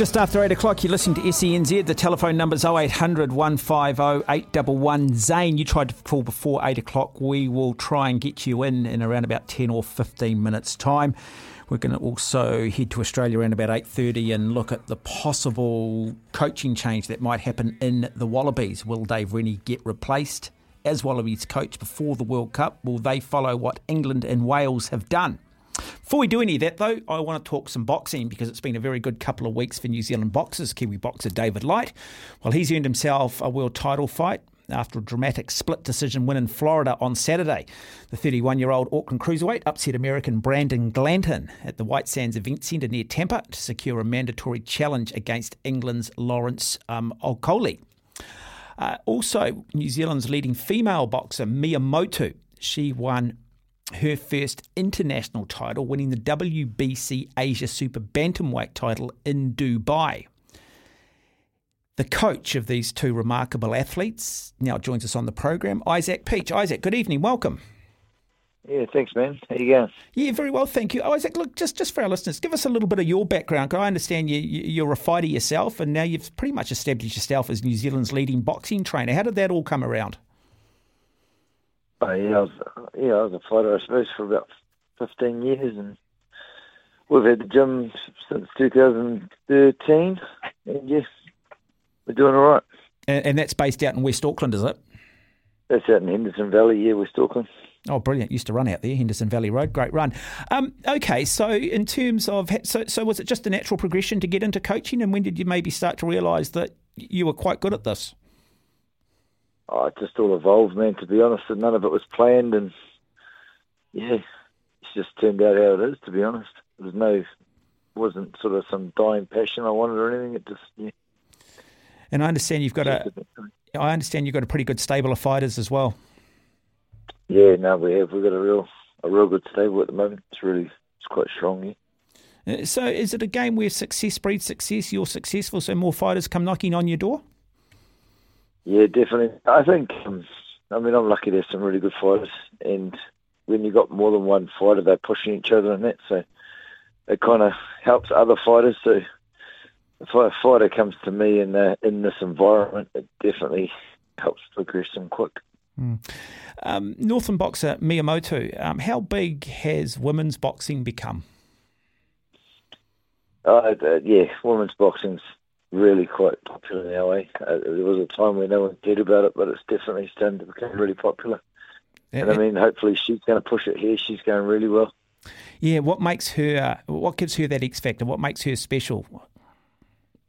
Just after 8 o'clock, you listen to SENZ. The telephone number's 0800 150 811. Zane, you tried to call before 8 o'clock. We will try and get you in in around about 10 or 15 minutes' time. We're going to also head to Australia around about 8.30 and look at the possible coaching change that might happen in the Wallabies. Will Dave Rennie get replaced as Wallabies coach before the World Cup? Will they follow what England and Wales have done? Before we do any of that, though, I want to talk some boxing because it's been a very good couple of weeks for New Zealand boxers. Kiwi boxer David Light, well, he's earned himself a world title fight after a dramatic split decision win in Florida on Saturday. The 31 year old Auckland cruiserweight upset American Brandon Glanton at the White Sands Event Centre near Tampa to secure a mandatory challenge against England's Lawrence um. Uh, also, New Zealand's leading female boxer Mia Motu, she won her first international title, winning the WBC Asia Super Bantamweight title in Dubai. The coach of these two remarkable athletes now joins us on the program, Isaac Peach. Isaac, good evening, welcome. Yeah, thanks, man. How you going? Yeah, very well, thank you. Isaac, look, just, just for our listeners, give us a little bit of your background. I understand you, you're a fighter yourself, and now you've pretty much established yourself as New Zealand's leading boxing trainer. How did that all come around? Oh, yeah, I was, yeah, I was a fighter, I suppose, for about 15 years, and we've had the gym since 2013, and yes, we're doing all right. And, and that's based out in West Auckland, is it? That's out in Henderson Valley, yeah, West Auckland. Oh, brilliant! Used to run out there, Henderson Valley Road. Great run. Um, okay, so in terms of so, so was it just a natural progression to get into coaching, and when did you maybe start to realise that you were quite good at this? Oh, it just all evolved, man. To be honest, and none of it was planned, and yeah, it's just turned out how it is. To be honest, there was no, wasn't sort of some dying passion I wanted or anything. It just yeah. And I understand you've got a, I understand you've got a pretty good stable of fighters as well. Yeah, no, we have. We've got a real, a real good stable at the moment. It's really, it's quite strong. Yeah. Uh, so, is it a game where success breeds success? You're successful, so more fighters come knocking on your door. Yeah, definitely. I think, um, I mean, I'm lucky there's some really good fighters, and when you've got more than one fighter, they're pushing each other and that, so it kind of helps other fighters. So if a fighter comes to me in the, in this environment, it definitely helps progress them quick. Mm. Um, Northern boxer Mia Motu, um, how big has women's boxing become? Uh, uh, yeah, women's boxing's really quite popular now. Eh? Uh, there was a time where no one cared about it, but it's definitely starting to become really popular. Yeah, and I mean, hopefully she's going to push it here. She's going really well. Yeah, what makes her? What gives her that X factor? What makes her special?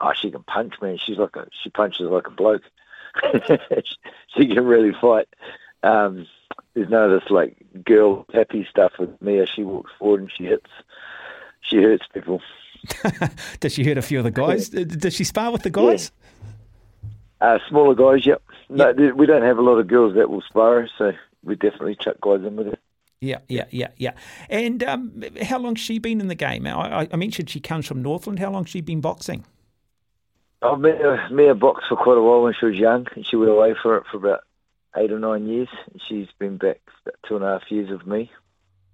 Oh, she can punch, man. She's like a she punches like a bloke. she can really fight. Um, there's none of this like girl happy stuff with Mia. She walks forward and she hits. She hurts people. Does she hurt a few of the guys? Does she spar with the guys? Yeah. Uh, smaller guys, yep. No, yep. we don't have a lot of girls that will spar, so we definitely chuck guys in with it. Yeah, yeah, yeah, yeah. And um, how long's she been in the game? I, I, mentioned she comes from Northland. How long's she been boxing? Oh, Mia, Mia boxed for quite a while when she was young, and she went away for it for about eight or nine years. She's been back about two and a half years with me,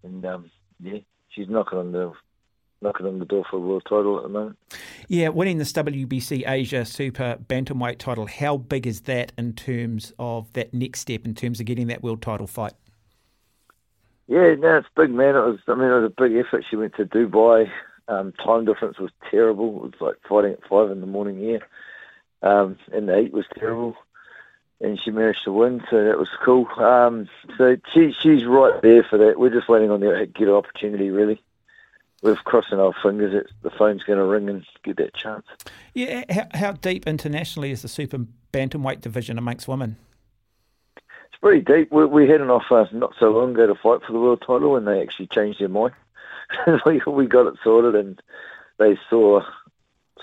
and um, yeah, she's knocking on the knocking on the door for a world title at the moment. Yeah, winning this WBC Asia Super Bantamweight title, how big is that in terms of that next step in terms of getting that world title fight? Yeah, no, it's big, man. It was, I mean, it was a big effort. She went to Dubai. Um, time difference was terrible. It was like fighting at five in the morning here, um, and the heat was terrible. and she managed to win, so that was cool. Um, so she she's right there for that. We're just waiting on the get opportunity, really. We're crossing our fingers that the phone's going to ring and get that chance. Yeah, how, how deep internationally is the super bantamweight division amongst women? It's pretty deep. We, we had an offer not so long ago to fight for the world title, and they actually changed their mind. we, we got it sorted, and they saw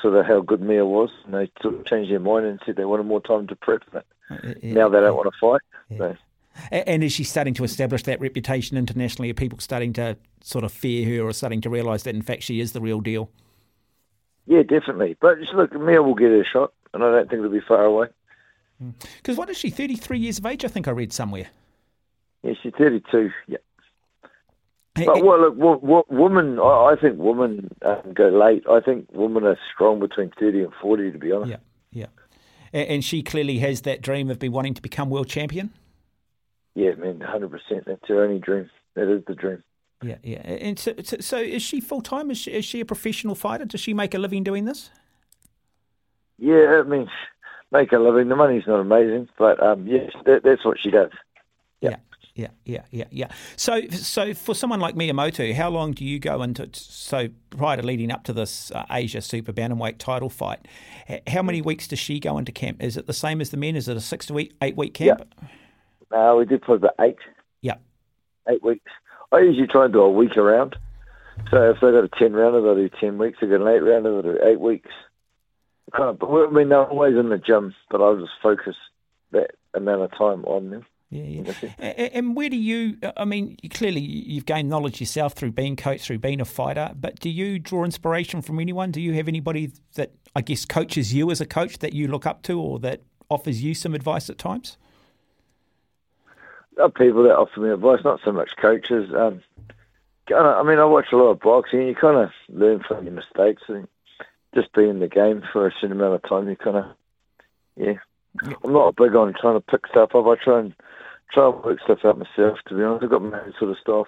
sort of how good Mia was, and they sort of changed their mind and said they wanted more time to prep. But uh, yeah, now they don't yeah. want to fight. Yeah. So. And is she starting to establish that reputation internationally? Are people starting to sort of fear her or starting to realise that in fact she is the real deal? Yeah, definitely. But just look, Mia will get her shot, and I don't think it'll be far away. Because what is she? Thirty-three years of age, I think I read somewhere. Yeah, she's thirty-two. Yeah. But well, look, women. I think women um, go late. I think women are strong between thirty and forty. To be honest. Yeah, yeah. And she clearly has that dream of be wanting to become world champion. Yeah, man, hundred percent. That's her only dream. That is the dream. Yeah, yeah. And so, so is she full time? Is she, is she a professional fighter? Does she make a living doing this? Yeah, I mean, make a living. The money's not amazing, but um, yes, that, that's what she does. Yeah. yeah. Yeah, yeah, yeah, So, so for someone like Mia Motu, how long do you go into? So, prior to leading up to this uh, Asia Super Bantamweight title fight, how many weeks does she go into camp? Is it the same as the men? Is it a six to week, eight week camp? Yeah. Uh, we did probably about eight. Yeah, eight weeks. I usually try and do a week around. So if they got a ten rounder, they'll do ten weeks. If they got an eight rounder, they'll do eight weeks. Kind of, but I mean, they're always in the gym, but I'll just focus that amount of time on them. Yeah, yeah. And where do you? I mean, clearly you've gained knowledge yourself through being coached, through being a fighter. But do you draw inspiration from anyone? Do you have anybody that I guess coaches you as a coach that you look up to, or that offers you some advice at times? People that offer me advice, not so much coaches. Um, I mean, I watch a lot of boxing. And you kind of learn from your mistakes and just be in the game for a certain amount of time, you kind of, yeah. I'm not a big on trying to pick stuff up. I try and try and work stuff out myself. To be honest, I've got my own sort of stuff.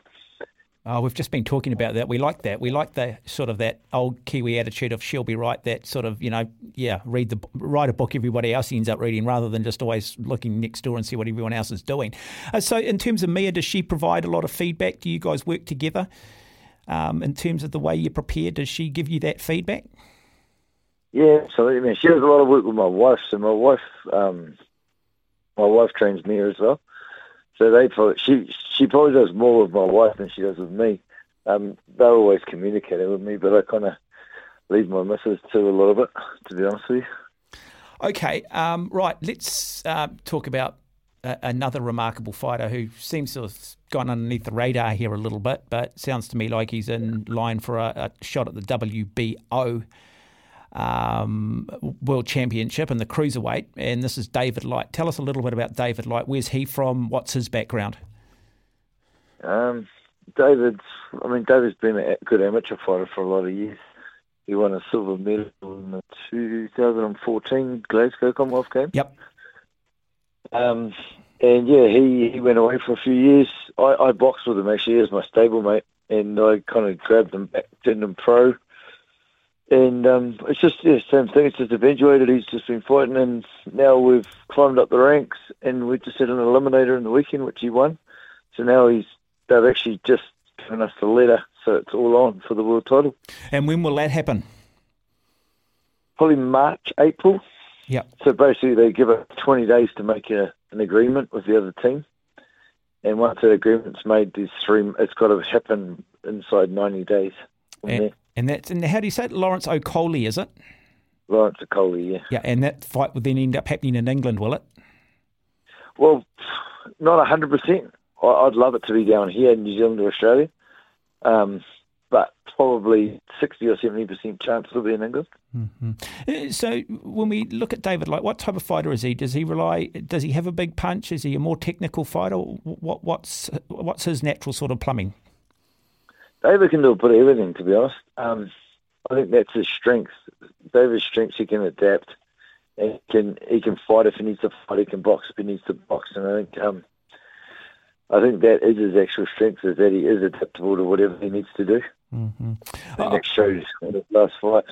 Oh, we've just been talking about that. We like that. We like the sort of that old Kiwi attitude of she'll be right. That sort of you know, yeah, read the write a book everybody else ends up reading, rather than just always looking next door and see what everyone else is doing. Uh, so, in terms of Mia, does she provide a lot of feedback? Do you guys work together? Um, in terms of the way you prepare, does she give you that feedback? Yeah, absolutely, man. She does a lot of work with my wife. So my wife, um, my wife trains me as well. So they she she probably does more with my wife than she does with me. Um, they're always communicating with me, but I kind of leave my missus to a lot of it, to be honest with you. Okay, um, right. Let's uh, talk about another remarkable fighter who seems to have gone underneath the radar here a little bit, but sounds to me like he's in line for a, a shot at the WBO um, World Championship in the cruiserweight, and this is David Light. Tell us a little bit about David Light. Where's he from? What's his background? Um, David's, I mean, David's been a good amateur fighter for a lot of years. He won a silver medal in the 2014 Glasgow Commonwealth Games. Yep. Um, and yeah, he, he went away for a few years. I, I boxed with him actually as my stablemate, and I kind of grabbed him back, turned him pro and um, it's just yeah, same thing. It's just eventuated. He's just been fighting, and now we've climbed up the ranks, and we just had an eliminator in the weekend, which he won. So now he's they've actually just given us the letter, so it's all on for the world title. And when will that happen? Probably March, April. Yeah. So basically, they give us 20 days to make a, an agreement with the other team, and once that agreement's made, there's three. It's got to happen inside 90 days. And, and that's and how do you say it? Lawrence Okolie, is it? Lawrence Okolie, yeah. Yeah, and that fight would then end up happening in England, will it? Well, not hundred percent. I'd love it to be down here in New Zealand or Australia, um, but probably sixty or seventy percent chance it'll be in England. Mm-hmm. Uh, so when we look at David, like what type of fighter is he? Does he rely? Does he have a big punch? Is he a more technical fighter? What, what's what's his natural sort of plumbing? David can do a bit of everything, to be honest. Um, I think that's his strength. David's strength, he can adapt. He can he can fight if he needs to fight. He can box if he needs to box. And I think um, I think that is his actual strength is that he is adaptable to whatever he needs to do. Mm-hmm. And that shows in his last fight.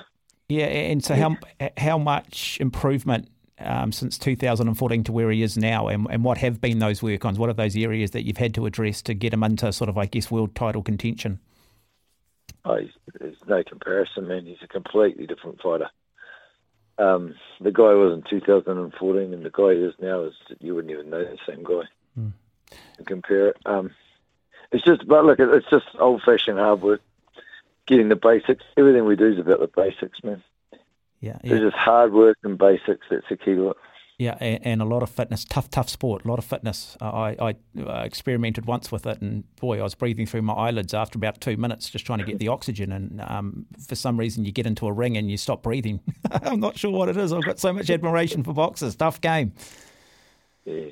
Yeah, and so how how much improvement um, since 2014 to where he is now, and, and what have been those work ons? What are those areas that you've had to address to get him into sort of, I guess, world title contention? Oh, there's no comparison, man. He's a completely different fighter. Um, the guy was in 2014, and the guy he is now is you wouldn't even know the same guy. Mm. compare it. Um, it's just, but look, it's just old-fashioned hard work, getting the basics. Everything we do is about the basics, man. Yeah, yeah. It's just hard work and basics. That's the key to it. Yeah, and, and, a lot of fitness, tough, tough sport, a lot of fitness. I, I uh, experimented once with it, and boy, I was breathing through my eyelids after about two minutes just trying to get the oxygen. And um, for some reason, you get into a ring and you stop breathing. I'm not sure what it is. I've got so much admiration for boxers. Tough game. Yeah.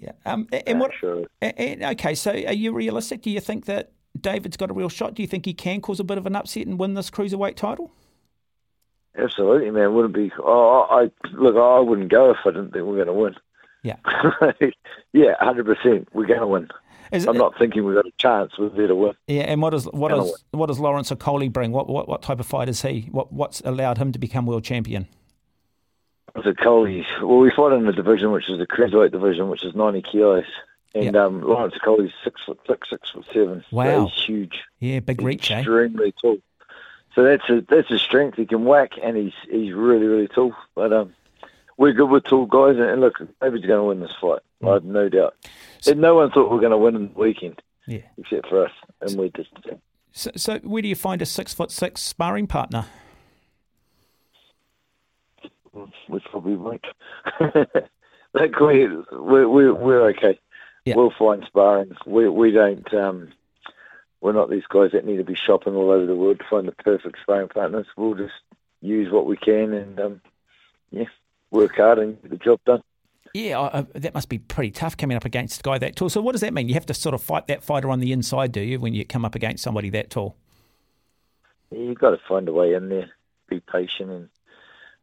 Yeah. Um, and what? Sure. And, okay, so are you realistic? Do you think that David's got a real shot? Do you think he can cause a bit of an upset and win this cruiserweight title? Absolutely, man. Wouldn't be. Oh, I look. I wouldn't go if I didn't think we're going to win. Yeah. yeah, hundred percent. We're going to win. Is I'm it, not thinking we've got a chance. We're there to win. Yeah, and what does what does what does Lawrence Okolie bring? What what what type of fight is he? What what's allowed him to become world champion? Coley, well, we fought in the division which is the cruiserweight division, which is ninety kilos, and um, Lawrence Okolie's six foot six, six foot seven. Wow, so huge. Yeah, big reach, extremely eh? Extremely tall. So that's a that's a strength. He can whack, and he's he's really really tall. But um, we're good with tall guys, and look, David's going to win this fight. Mm. I have no doubt. So, and no one thought we were going to win in the weekend, yeah, except for us, and we just. So, so where do you find a six foot six sparring partner? We probably won't. like we, we, we're okay. Yeah. We'll find sparring. We we don't um, we're not these guys that need to be shopping all over the world to find the perfect sparring partners. We'll just use what we can and um, yeah, work hard and get the job done. Yeah, uh, that must be pretty tough coming up against a guy that tall. So, what does that mean? You have to sort of fight that fighter on the inside, do you, when you come up against somebody that tall? Yeah, you've got to find a way in there. Be patient, and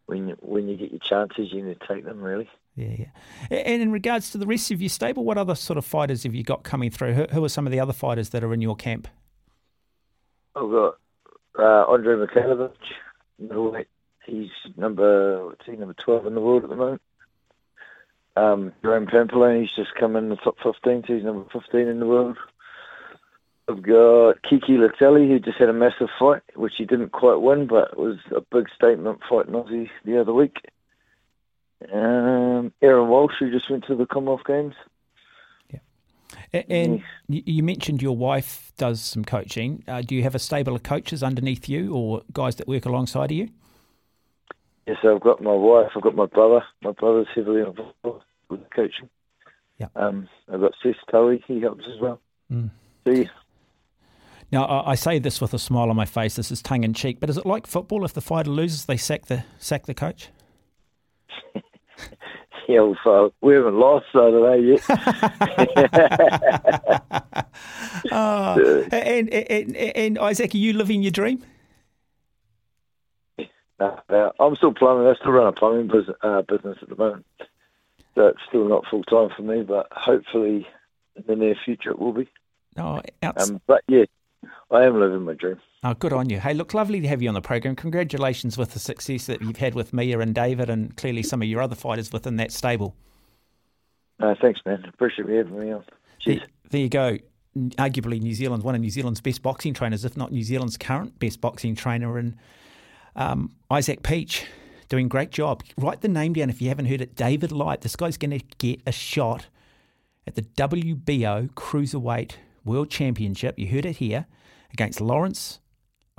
when you, when you get your chances, you need to take them. Really. Yeah, yeah. And in regards to the rest of your stable, what other sort of fighters have you got coming through? Who, are some of the other fighters that are in your camp? I've got uh, Andre Mikhailovich. He's number what's he, number twelve in the world at the moment. Um, Jerome Pampellone, he's just come in the top fifteen, so he's number fifteen in the world. I've got Kiki Leutele, who just had a massive fight, which he didn't quite win, but it was a big statement fight Aussie the other week. Um, Aaron Walsh, who just went to the Commonwealth Games. Yeah. And you mentioned your wife does some coaching. Uh, do you have a stable of coaches underneath you or guys that work alongside of you? Yes, I've got my wife, I've got my brother. My brother's heavily involved with coaching. Yeah. Um, I've got Seth Tully, he helps as well. Mm. So, yeah. Now I say this with a smile on my face. This is tongue in cheek, but is it like football? If the fighter loses, they sack the sack the coach. yeah, we haven't lost so today yet. oh, and, and, and Isaac, are you living your dream? No, I'm still plumbing. I still run a plumbing business, uh, business at the moment. So it's still not full time for me, but hopefully in the near future it will be. Oh, outs- um, but yeah, I am living my dream. Oh, good on you. Hey, look, lovely to have you on the program. Congratulations with the success that you've had with Mia and David, and clearly some of your other fighters within that stable. Uh, thanks, man. Appreciate you having me on. Cheers. There, there you go. Arguably, New Zealand's one of New Zealand's best boxing trainers, if not New Zealand's current best boxing trainer, and um, Isaac Peach doing great job. Write the name down if you haven't heard it. David Light. This guy's going to get a shot at the WBO Cruiserweight World Championship. You heard it here against Lawrence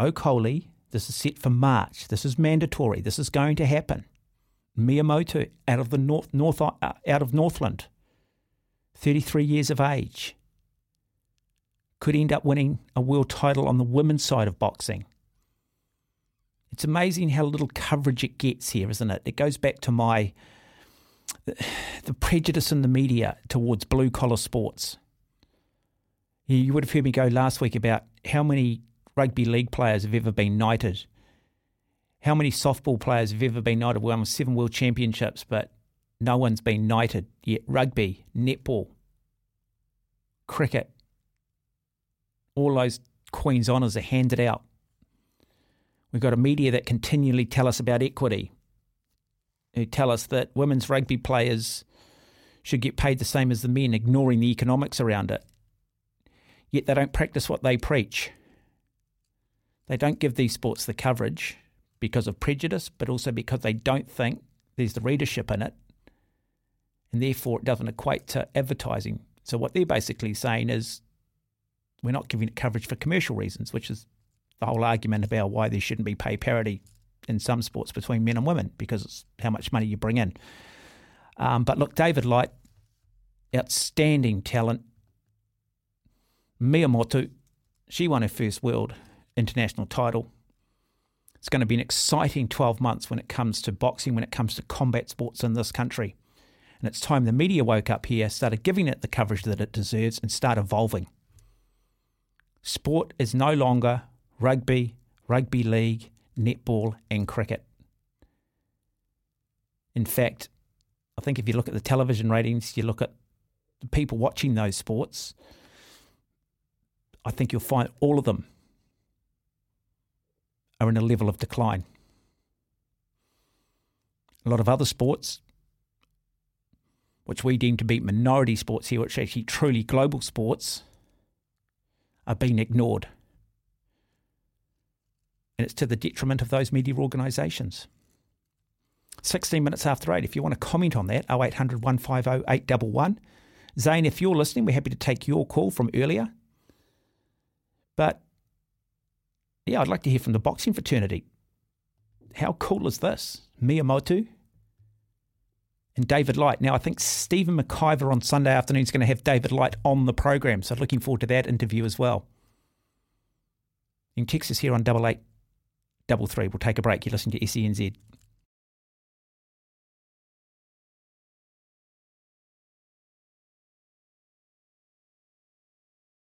Okolie. This is set for March. This is mandatory. This is going to happen. Mia Motu out of the north, north uh, out of Northland, 33 years of age, could end up winning a world title on the women's side of boxing. It's amazing how little coverage it gets here, isn't it? It goes back to my the prejudice in the media towards blue collar sports. You would have heard me go last week about how many rugby league players have ever been knighted. How many softball players have ever been knighted? We won seven world championships, but no one's been knighted yet. Rugby, netball, cricket, all those Queen's honours are handed out. We've got a media that continually tell us about equity. who tell us that women's rugby players should get paid the same as the men, ignoring the economics around it. Yet they don't practice what they preach. They don't give these sports the coverage because of prejudice, but also because they don't think there's the readership in it, and therefore it doesn't equate to advertising. So what they're basically saying is we're not giving it coverage for commercial reasons, which is the whole argument about why there shouldn't be pay parity in some sports between men and women because it's how much money you bring in. Um, but look, David Light, outstanding talent. Mia she won her first world international title. It's going to be an exciting 12 months when it comes to boxing, when it comes to combat sports in this country. And it's time the media woke up here, started giving it the coverage that it deserves, and start evolving. Sport is no longer rugby, rugby league, netball, and cricket. In fact, I think if you look at the television ratings, you look at the people watching those sports, I think you'll find all of them are in a level of decline. A lot of other sports, which we deem to be minority sports here, which are actually truly global sports, are being ignored. And it's to the detriment of those media organisations. 16 minutes after 8. If you want to comment on that, 0800 150 811. Zane, if you're listening, we're happy to take your call from earlier. But yeah, I'd like to hear from the boxing fraternity. How cool is this? Mia Motu and David Light. Now, I think Stephen McIver on Sunday afternoon is going to have David Light on the program, so looking forward to that interview as well. In Texas here on double eight double three. We'll take a break. You're listening to SENZ.